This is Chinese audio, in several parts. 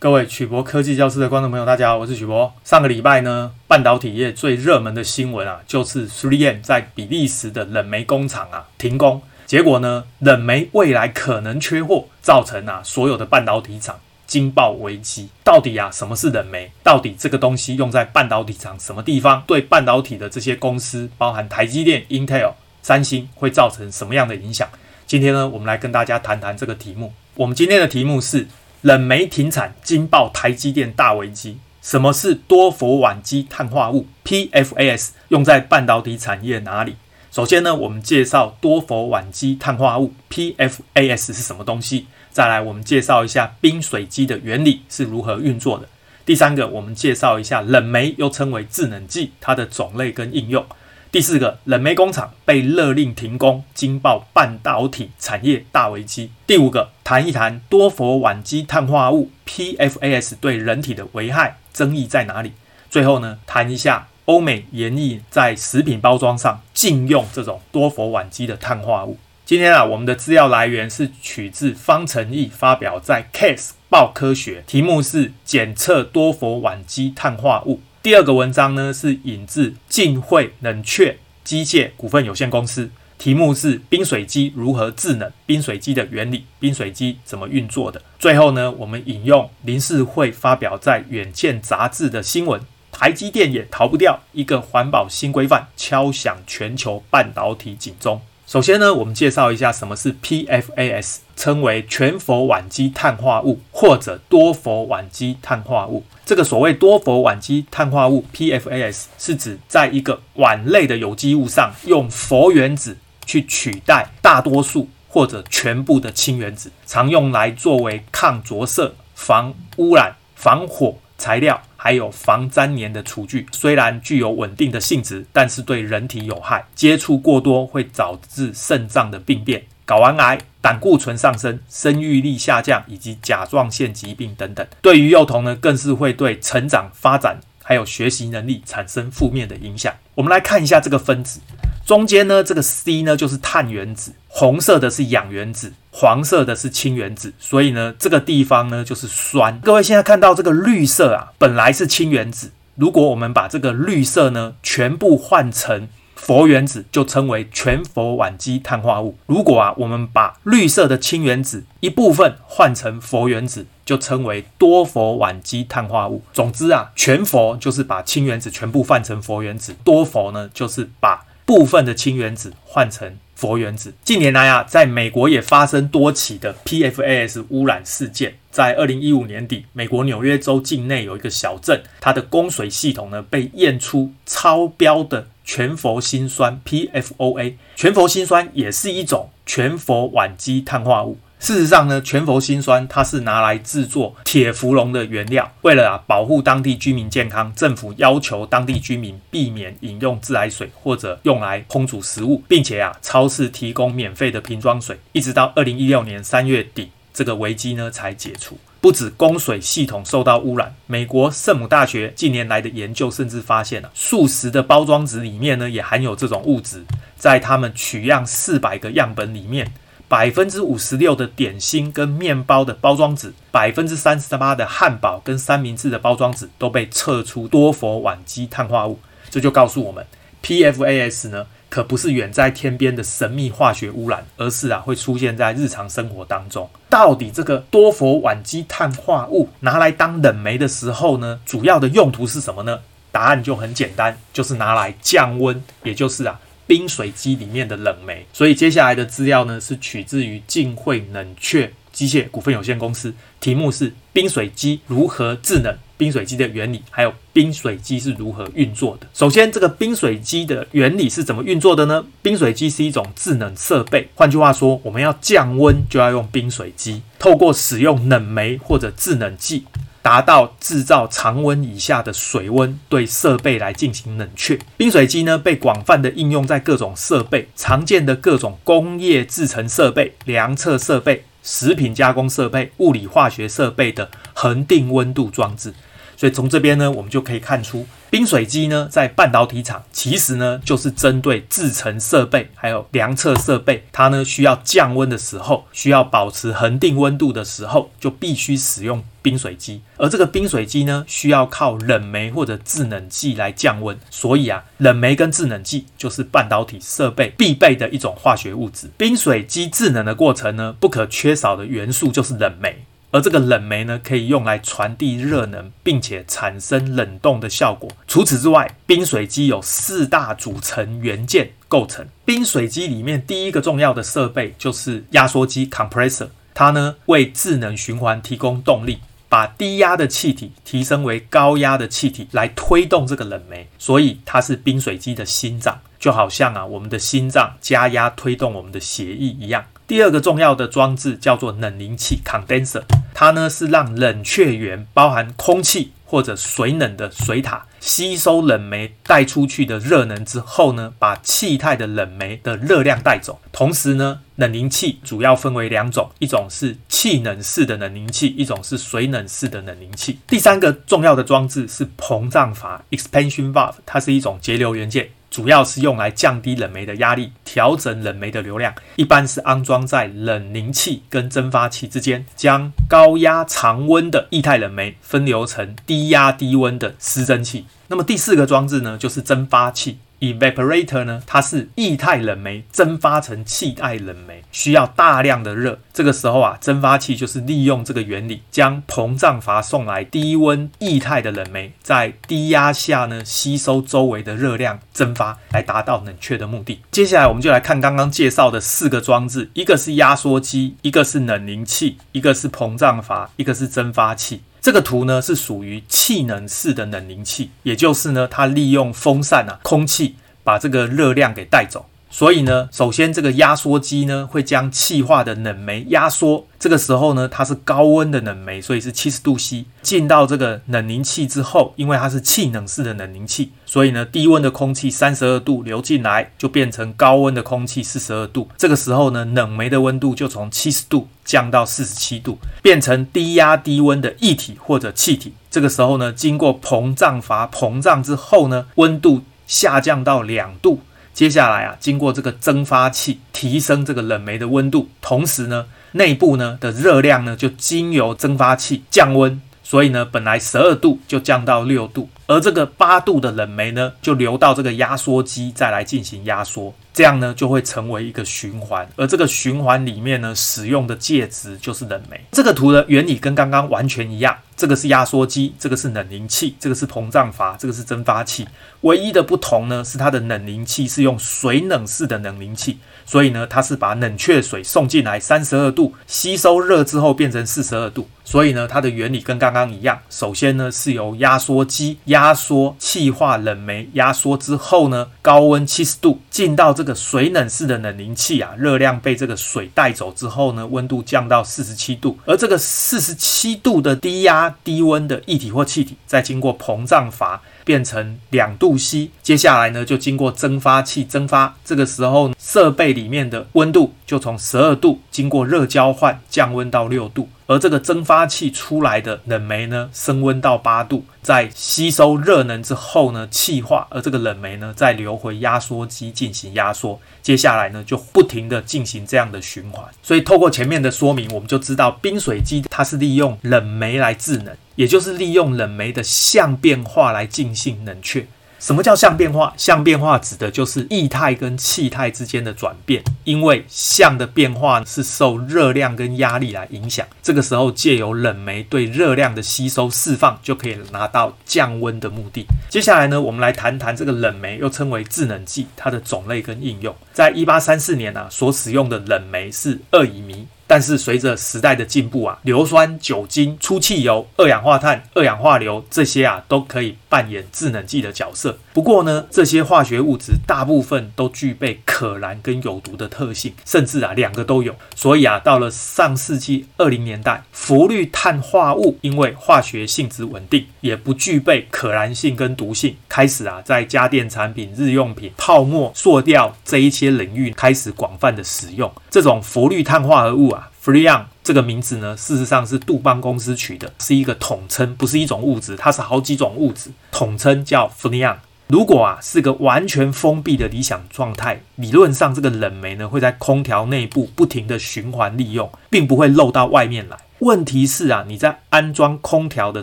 各位曲博科技教室的观众朋友，大家好，我是曲博。上个礼拜呢，半导体业最热门的新闻啊，就是 3M 在比利时的冷媒工厂啊停工。结果呢，冷媒未来可能缺货，造成啊所有的半导体厂惊爆危机。到底啊什么是冷媒？到底这个东西用在半导体厂什么地方？对半导体的这些公司，包含台积电、Intel、三星，会造成什么样的影响？今天呢，我们来跟大家谈谈这个题目。我们今天的题目是。冷媒停产惊爆台积电大危机。什么是多氟烷基碳化物 （PFAS）？用在半导体产业哪里？首先呢，我们介绍多氟烷基碳化物 （PFAS） 是什么东西。再来，我们介绍一下冰水机的原理是如何运作的。第三个，我们介绍一下冷媒，又称为制冷剂，它的种类跟应用。第四个，冷媒工厂被勒令停工，惊爆半导体产业大危机。第五个，谈一谈多氟烷基碳化物 PFAS 对人体的危害，争议在哪里？最后呢，谈一下欧美研议在食品包装上禁用这种多氟烷基的碳化物。今天啊，我们的资料来源是取自方程义发表在《Case 报科学》，题目是检测多氟烷基碳化物。第二个文章呢，是引自晋汇冷却机械股份有限公司，题目是冰水机如何制冷，冰水机的原理，冰水机怎么运作的。最后呢，我们引用林世慧发表在《远见》杂志的新闻，台积电也逃不掉一个环保新规范，敲响全球半导体警钟。首先呢，我们介绍一下什么是 PFAS，称为全氟烷基碳化物或者多氟烷基碳化物。这个所谓多氟烷基碳化物 PFAS 是指在一个烷类的有机物上用氟原子去取代大多数或者全部的氢原子，常用来作为抗着色、防污染、防火材料。还有防粘连的厨具，虽然具有稳定的性质，但是对人体有害。接触过多会导致肾脏的病变、睾丸癌、胆固醇上升、生育力下降以及甲状腺疾病等等。对于幼童呢，更是会对成长发展还有学习能力产生负面的影响。我们来看一下这个分子。中间呢，这个 C 呢就是碳原子，红色的是氧原子，黄色的是氢原子，所以呢，这个地方呢就是酸。各位现在看到这个绿色啊，本来是氢原子，如果我们把这个绿色呢全部换成氟原子，就称为全氟烷基碳化物。如果啊，我们把绿色的氢原子一部分换成氟原子，就称为多氟烷基碳化物。总之啊，全氟就是把氢原子全部换成氟原子，多氟呢就是把部分的氢原子换成佛原子。近年来啊，在美国也发生多起的 PFAS 污染事件。在二零一五年底，美国纽约州境内有一个小镇，它的供水系统呢被验出超标的全氟辛酸 PFOA。全氟辛酸也是一种全氟烷基碳化物。事实上呢，全氟辛酸它是拿来制作铁氟龙的原料。为了啊保护当地居民健康，政府要求当地居民避免饮用自来水或者用来烹煮食物，并且啊超市提供免费的瓶装水，一直到二零一六年三月底，这个危机呢才解除。不止供水系统受到污染，美国圣母大学近年来的研究甚至发现了啊，素食的包装纸里面呢也含有这种物质，在他们取样四百个样本里面。百分之五十六的点心跟面包的包装纸，百分之三十八的汉堡跟三明治的包装纸都被测出多氟烷基碳化物，这就告诉我们，PFAS 呢可不是远在天边的神秘化学污染，而是啊会出现在日常生活当中。到底这个多氟烷基碳化物拿来当冷媒的时候呢，主要的用途是什么呢？答案就很简单，就是拿来降温，也就是啊。冰水机里面的冷媒，所以接下来的资料呢是取自于晋惠冷却机械股份有限公司，题目是冰水机如何制冷，冰水机的原理，还有冰水机是如何运作的。首先，这个冰水机的原理是怎么运作的呢？冰水机是一种制冷设备，换句话说，我们要降温就要用冰水机，透过使用冷媒或者制冷剂。达到制造常温以下的水温，对设备来进行冷却。冰水机呢，被广泛的应用在各种设备，常见的各种工业制成设备、量测设备、食品加工设备、物理化学设备的恒定温度装置。所以从这边呢，我们就可以看出冰水机呢，在半导体厂其实呢，就是针对制程设备还有量测设备，它呢需要降温的时候，需要保持恒定温度的时候，就必须使用冰水机。而这个冰水机呢，需要靠冷媒或者制冷剂来降温。所以啊，冷媒跟制冷剂就是半导体设备必备的一种化学物质。冰水机制冷的过程呢，不可缺少的元素就是冷媒。而这个冷媒呢，可以用来传递热能，并且产生冷冻的效果。除此之外，冰水机有四大组成元件构成。冰水机里面第一个重要的设备就是压缩机 （compressor），它呢为制冷循环提供动力，把低压的气体提升为高压的气体来推动这个冷媒，所以它是冰水机的心脏，就好像啊我们的心脏加压推动我们的血液一样。第二个重要的装置叫做冷凝器 （condenser），它呢是让冷却源包含空气或者水冷的水塔吸收冷媒带出去的热能之后呢，把气态的冷媒的热量带走。同时呢，冷凝器主要分为两种，一种是气冷式的冷凝器，一种是水冷式的冷凝器。第三个重要的装置是膨胀阀 （expansion valve），它是一种节流元件。主要是用来降低冷媒的压力，调整冷媒的流量，一般是安装在冷凝器跟蒸发器之间，将高压常温的液态冷媒分流成低压低温的湿蒸气。那么第四个装置呢，就是蒸发器。Evaporator 呢，它是液态冷媒蒸发成气态冷媒，需要大量的热。这个时候啊，蒸发器就是利用这个原理，将膨胀阀送来低温液态的冷媒，在低压下呢，吸收周围的热量蒸发，来达到冷却的目的。接下来我们就来看刚刚介绍的四个装置，一个是压缩机，一个是冷凝器，一个是膨胀阀，一个是蒸发器。这个图呢是属于气能式的冷凝器，也就是呢，它利用风扇啊，空气把这个热量给带走。所以呢，首先这个压缩机呢会将气化的冷媒压缩，这个时候呢它是高温的冷媒，所以是七十度 C。进到这个冷凝器之后，因为它是气冷式的冷凝器，所以呢低温的空气三十二度流进来，就变成高温的空气四十二度。这个时候呢冷媒的温度就从七十度降到四十七度，变成低压低温的液体或者气体。这个时候呢经过膨胀阀膨胀之后呢温度下降到两度。接下来啊，经过这个蒸发器提升这个冷媒的温度，同时呢，内部呢的热量呢就经由蒸发器降温，所以呢，本来十二度就降到六度，而这个八度的冷媒呢就流到这个压缩机再来进行压缩。这样呢，就会成为一个循环，而这个循环里面呢，使用的介质就是冷媒。这个图的原理跟刚刚完全一样，这个是压缩机，这个是冷凝器，这个是膨胀阀，这个是蒸发器。唯一的不同呢，是它的冷凝器是用水冷式的冷凝器，所以呢，它是把冷却水送进来三十二度，吸收热之后变成四十二度。所以呢，它的原理跟刚刚一样。首先呢，是由压缩机压缩气化冷媒，压缩之后呢，高温七十度进到这个。水冷式的冷凝器啊，热量被这个水带走之后呢，温度降到四十七度，而这个四十七度的低压低温的液体或气体，再经过膨胀阀变成两度 C，接下来呢就经过蒸发器蒸发，这个时候设备里面的温度就从十二度经过热交换降温到六度。而这个蒸发器出来的冷媒呢，升温到八度，在吸收热能之后呢，气化，而这个冷媒呢，再流回压缩机进行压缩。接下来呢，就不停地进行这样的循环。所以透过前面的说明，我们就知道冰水机它是利用冷媒来制冷，也就是利用冷媒的相变化来进行冷却。什么叫相变化？相变化指的就是液态跟气态之间的转变，因为相的变化是受热量跟压力来影响。这个时候借由冷媒对热量的吸收释放，就可以拿到降温的目的。接下来呢，我们来谈谈这个冷媒，又称为制冷剂，它的种类跟应用。在一八三四年啊，所使用的冷媒是二乙醚。但是随着时代的进步啊，硫酸、酒精、粗汽油、二氧化碳、二氧化硫这些啊，都可以扮演制冷剂的角色。不过呢，这些化学物质大部分都具备可燃跟有毒的特性，甚至啊两个都有。所以啊，到了上世纪二零年代，氟氯碳化物因为化学性质稳定，也不具备可燃性跟毒性，开始啊在家电产品、日用品、泡沫、塑料这一些领域开始广泛的使用。这种氟氯碳化合物啊。Freon 这个名字呢，事实上是杜邦公司取的，是一个统称，不是一种物质，它是好几种物质，统称叫 Freon。如果啊是个完全封闭的理想状态，理论上这个冷媒呢会在空调内部不停的循环利用，并不会漏到外面来。问题是啊，你在安装空调的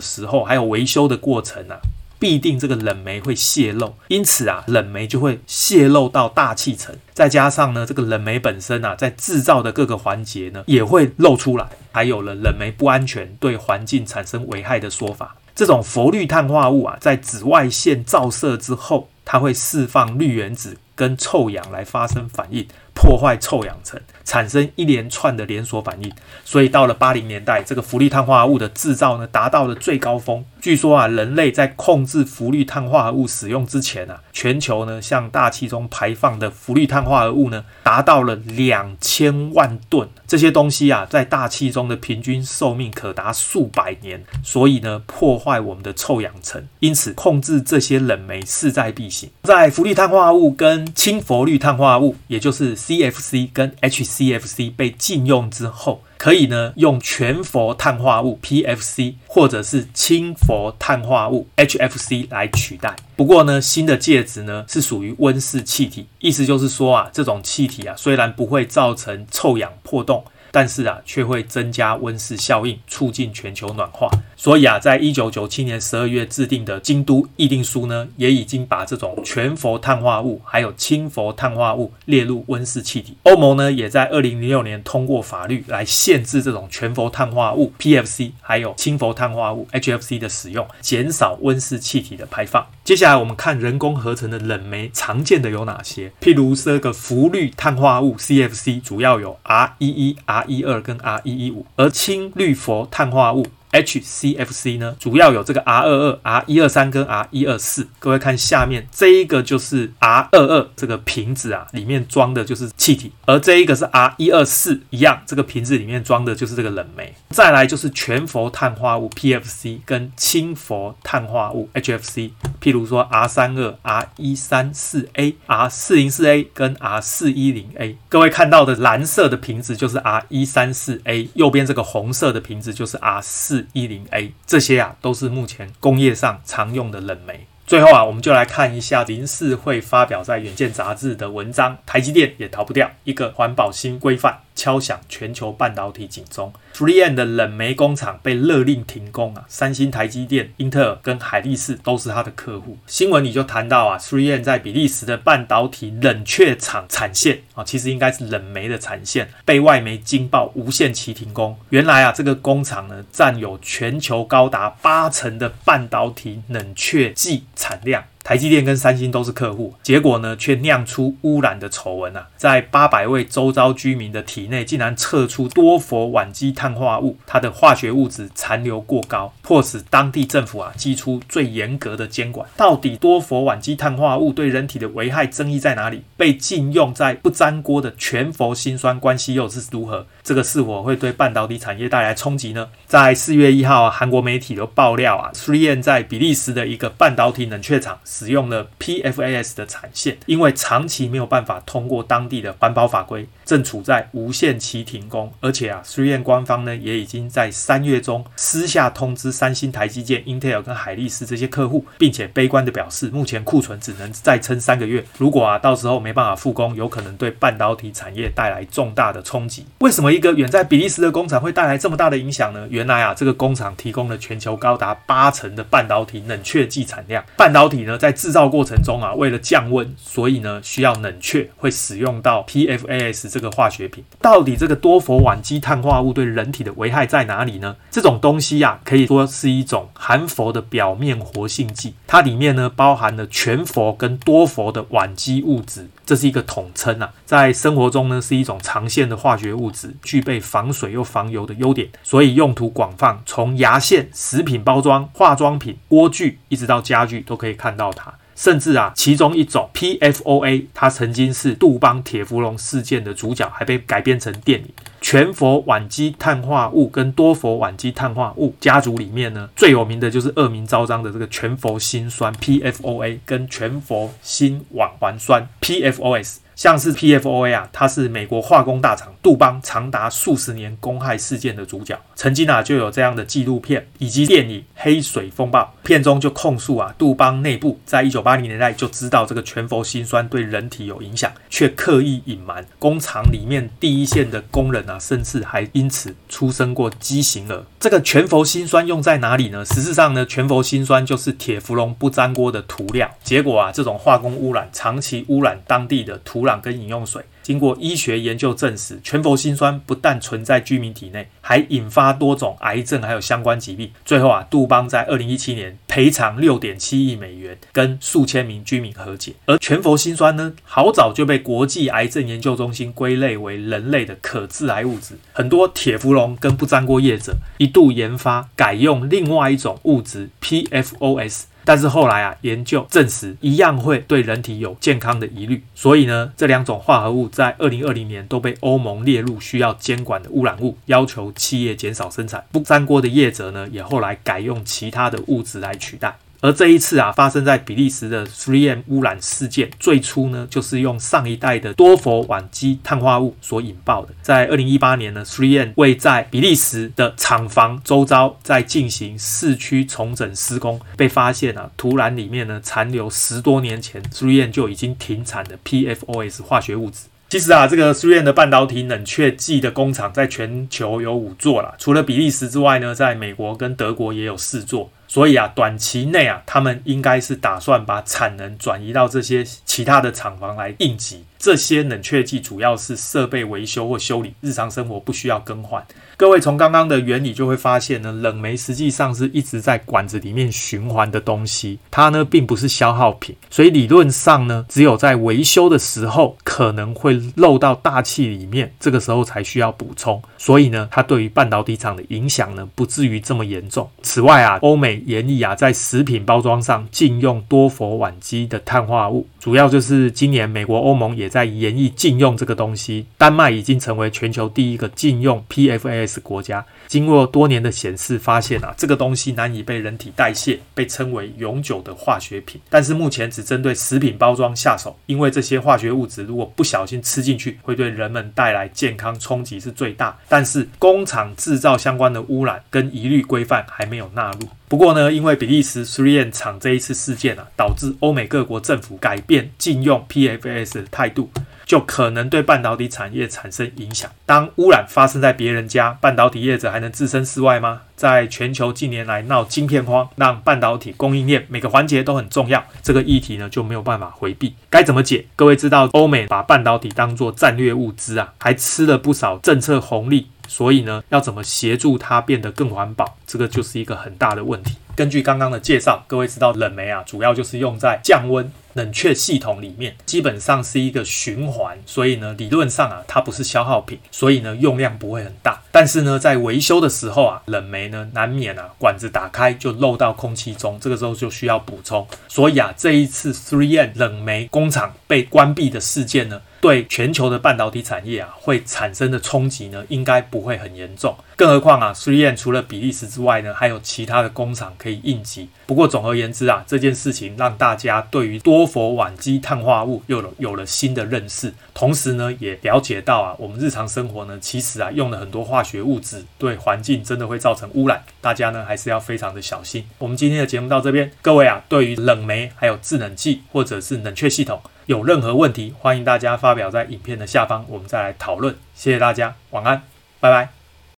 时候，还有维修的过程啊，必定这个冷媒会泄漏，因此啊，冷媒就会泄漏到大气层。再加上呢，这个冷媒本身啊，在制造的各个环节呢，也会漏出来，还有了冷媒不安全、对环境产生危害的说法。这种氟氯碳化物啊，在紫外线照射之后，它会释放氯原子跟臭氧来发生反应，破坏臭氧层，产生一连串的连锁反应。所以到了八零年代，这个氟氯碳化物的制造呢，达到了最高峰。据说啊，人类在控制氟氯碳化合物使用之前啊，全球呢向大气中排放的氟氯碳化合物呢，达到了两千万吨。这些东西啊，在大气中的平均寿命可达数百年，所以呢，破坏我们的臭氧层。因此，控制这些冷媒势在必行。在氟氯碳化合物跟氢氟氯碳化合物，也就是 CFC 跟 HCFC 被禁用之后。可以呢，用全氟碳化物 PFC 或者是氢氟碳化物 HFC 来取代。不过呢，新的介质呢是属于温室气体，意思就是说啊，这种气体啊虽然不会造成臭氧破洞。但是啊，却会增加温室效应，促进全球暖化。所以啊，在一九九七年十二月制定的京都议定书呢，也已经把这种全氟碳化物还有氢氟碳化物列入温室气体。欧盟呢，也在二零零六年通过法律来限制这种全氟碳化物 PFC 还有氢氟碳化物 HFC 的使用，减少温室气体的排放。接下来我们看人工合成的冷媒常见的有哪些？譬如这个氟氯碳化物 CFC，主要有 R 一一 R。一二跟 R 一一五，而氢氯氟碳化物 HCFC 呢，主要有这个 R 二二、R 一二三跟 R 一二四。各位看下面这一个就是 R 二二这个瓶子啊，里面装的就是气体，而这一个是 R 一二四一样，这个瓶子里面装的就是这个冷媒。再来就是全氟碳化物 PFC 跟氢氟碳化物 HFC，譬如说 R 三二、R 一三四 A、R 四零四 A 跟 R 四一零 A。各位看到的蓝色的瓶子就是 R 一三四 A，右边这个红色的瓶子就是 R 四一零 A。这些啊都是目前工业上常用的冷媒。最后啊，我们就来看一下林世会发表在《远见》杂志的文章，台积电也逃不掉一个环保新规范。敲响全球半导体警钟，3M 的冷媒工厂被勒令停工啊！三星、台积电、英特尔跟海力士都是他的客户。新闻里就谈到啊，3M 在比利时的半导体冷却厂产线啊，其实应该是冷媒的产线，被外媒惊爆无限期停工。原来啊，这个工厂呢，占有全球高达八成的半导体冷却剂产量。台积电跟三星都是客户，结果呢，却酿出污染的丑闻啊！在八百位周遭居民的体内，竟然测出多氟烷基碳化物，它的化学物质残留过高，迫使当地政府啊，祭出最严格的监管。到底多氟烷基碳化物对人体的危害争议在哪里？被禁用在不粘锅的全氟辛酸关系又是如何？这个是否会对半导体产业带来冲击呢？在四月一号，韩国媒体都爆料啊，3M 在比利时的一个半导体冷却厂使用了 PFAS 的产线，因为长期没有办法通过当地的环保法规，正处在无限期停工。而且啊，3M 官方呢也已经在三月中私下通知三星、台积电、英特尔跟海力士这些客户，并且悲观的表示，目前库存只能再撑三个月。如果啊到时候没办法复工，有可能对半导体产业带来重大的冲击。为什么？一个远在比利时的工厂会带来这么大的影响呢？原来啊，这个工厂提供了全球高达八成的半导体冷却剂产量。半导体呢，在制造过程中啊，为了降温，所以呢需要冷却，会使用到 PFAS 这个化学品。到底这个多氟烷基碳化物对人体的危害在哪里呢？这种东西呀，可以说是一种含氟的表面活性剂，它里面呢包含了全氟跟多氟的烷基物质，这是一个统称啊，在生活中呢是一种常见的化学物质。具备防水又防油的优点，所以用途广泛，从牙线、食品包装、化妆品、锅具，一直到家具都可以看到它。甚至啊，其中一种 PFOA，它曾经是杜邦铁氟龙事件的主角，还被改编成电影。全氟烷基碳化物跟多氟烷基碳化物家族里面呢，最有名的就是恶名昭彰的这个全氟辛酸 PFOA 跟全氟辛烷环酸 PFOS。像是 PFOA 啊，它是美国化工大厂杜邦长达数十年公害事件的主角。曾经啊，就有这样的纪录片以及电影《黑水风暴》，片中就控诉啊，杜邦内部在一九八零年代就知道这个全氟辛酸对人体有影响，却刻意隐瞒。工厂里面第一线的工人啊，甚至还因此出生过畸形儿。这个全氟辛酸用在哪里呢？实质上呢，全氟辛酸就是铁氟龙不粘锅的涂料。结果啊，这种化工污染长期污染当地的土壤跟饮用水。经过医学研究证实，全氟辛酸不但存在居民体内，还引发多种癌症，还有相关疾病。最后啊，杜邦在二零一七年赔偿六点七亿美元，跟数千名居民和解。而全氟辛酸呢，好早就被国际癌症研究中心归类为人类的可致癌物质。很多铁氟龙跟不粘锅业者一度研发改用另外一种物质 PFOS。但是后来啊，研究证实一样会对人体有健康的疑虑，所以呢，这两种化合物在二零二零年都被欧盟列入需要监管的污染物，要求企业减少生产。不粘锅的业者呢，也后来改用其他的物质来取代。而这一次啊，发生在比利时的 3M 污染事件，最初呢，就是用上一代的多氟烷基碳化物所引爆的。在二零一八年呢，3M 为在比利时的厂房周遭在进行市区重整施工，被发现啊，土壤里面呢残留十多年前 3M 就已经停产的 PFOS 化学物质。其实啊，这个 3M 的半导体冷却剂的工厂在全球有五座啦，除了比利时之外呢，在美国跟德国也有四座。所以啊，短期内啊，他们应该是打算把产能转移到这些其他的厂房来应急。这些冷却剂主要是设备维修或修理，日常生活不需要更换。各位从刚刚的原理就会发现呢，冷媒实际上是一直在管子里面循环的东西，它呢并不是消耗品，所以理论上呢，只有在维修的时候可能会漏到大气里面，这个时候才需要补充。所以呢，它对于半导体厂的影响呢，不至于这么严重。此外啊，欧美研议啊，在食品包装上禁用多氟烷基的碳化物，主要就是今年美国、欧盟也在研议禁用这个东西。丹麦已经成为全球第一个禁用 PFAS 国家。经过多年的显示，发现啊，这个东西难以被人体代谢，被称为永久的化学品。但是目前只针对食品包装下手，因为这些化学物质如果不小心吃进去，会对人们带来健康冲击是最大。但是工厂制造相关的污染跟一律规范还没有纳入。不过呢，因为比利时 Srien 厂这一次事件啊，导致欧美各国政府改变禁用 PFAS 的态度。就可能对半导体产业产生影响。当污染发生在别人家，半导体业者还能置身事外吗？在全球近年来闹晶片荒，让半导体供应链每个环节都很重要，这个议题呢就没有办法回避。该怎么解？各位知道，欧美把半导体当作战略物资啊，还吃了不少政策红利，所以呢，要怎么协助它变得更环保？这个就是一个很大的问题。根据刚刚的介绍，各位知道冷媒啊，主要就是用在降温。冷却系统里面基本上是一个循环，所以呢，理论上啊，它不是消耗品，所以呢，用量不会很大。但是呢，在维修的时候啊，冷媒呢难免啊，管子打开就漏到空气中，这个时候就需要补充。所以啊，这一次 three 冷媒工厂被关闭的事件呢，对全球的半导体产业啊，会产生的冲击呢，应该不会很严重。更何况啊，3M 除了比利时之外呢，还有其他的工厂可以应急。不过总而言之啊，这件事情让大家对于多氟烷基碳化物又有了有了新的认识，同时呢，也了解到啊，我们日常生活呢，其实啊，用了很多化学物质，对环境真的会造成污染。大家呢，还是要非常的小心。我们今天的节目到这边，各位啊，对于冷媒还有制冷剂或者是冷却系统有任何问题，欢迎大家发表在影片的下方，我们再来讨论。谢谢大家，晚安，拜拜。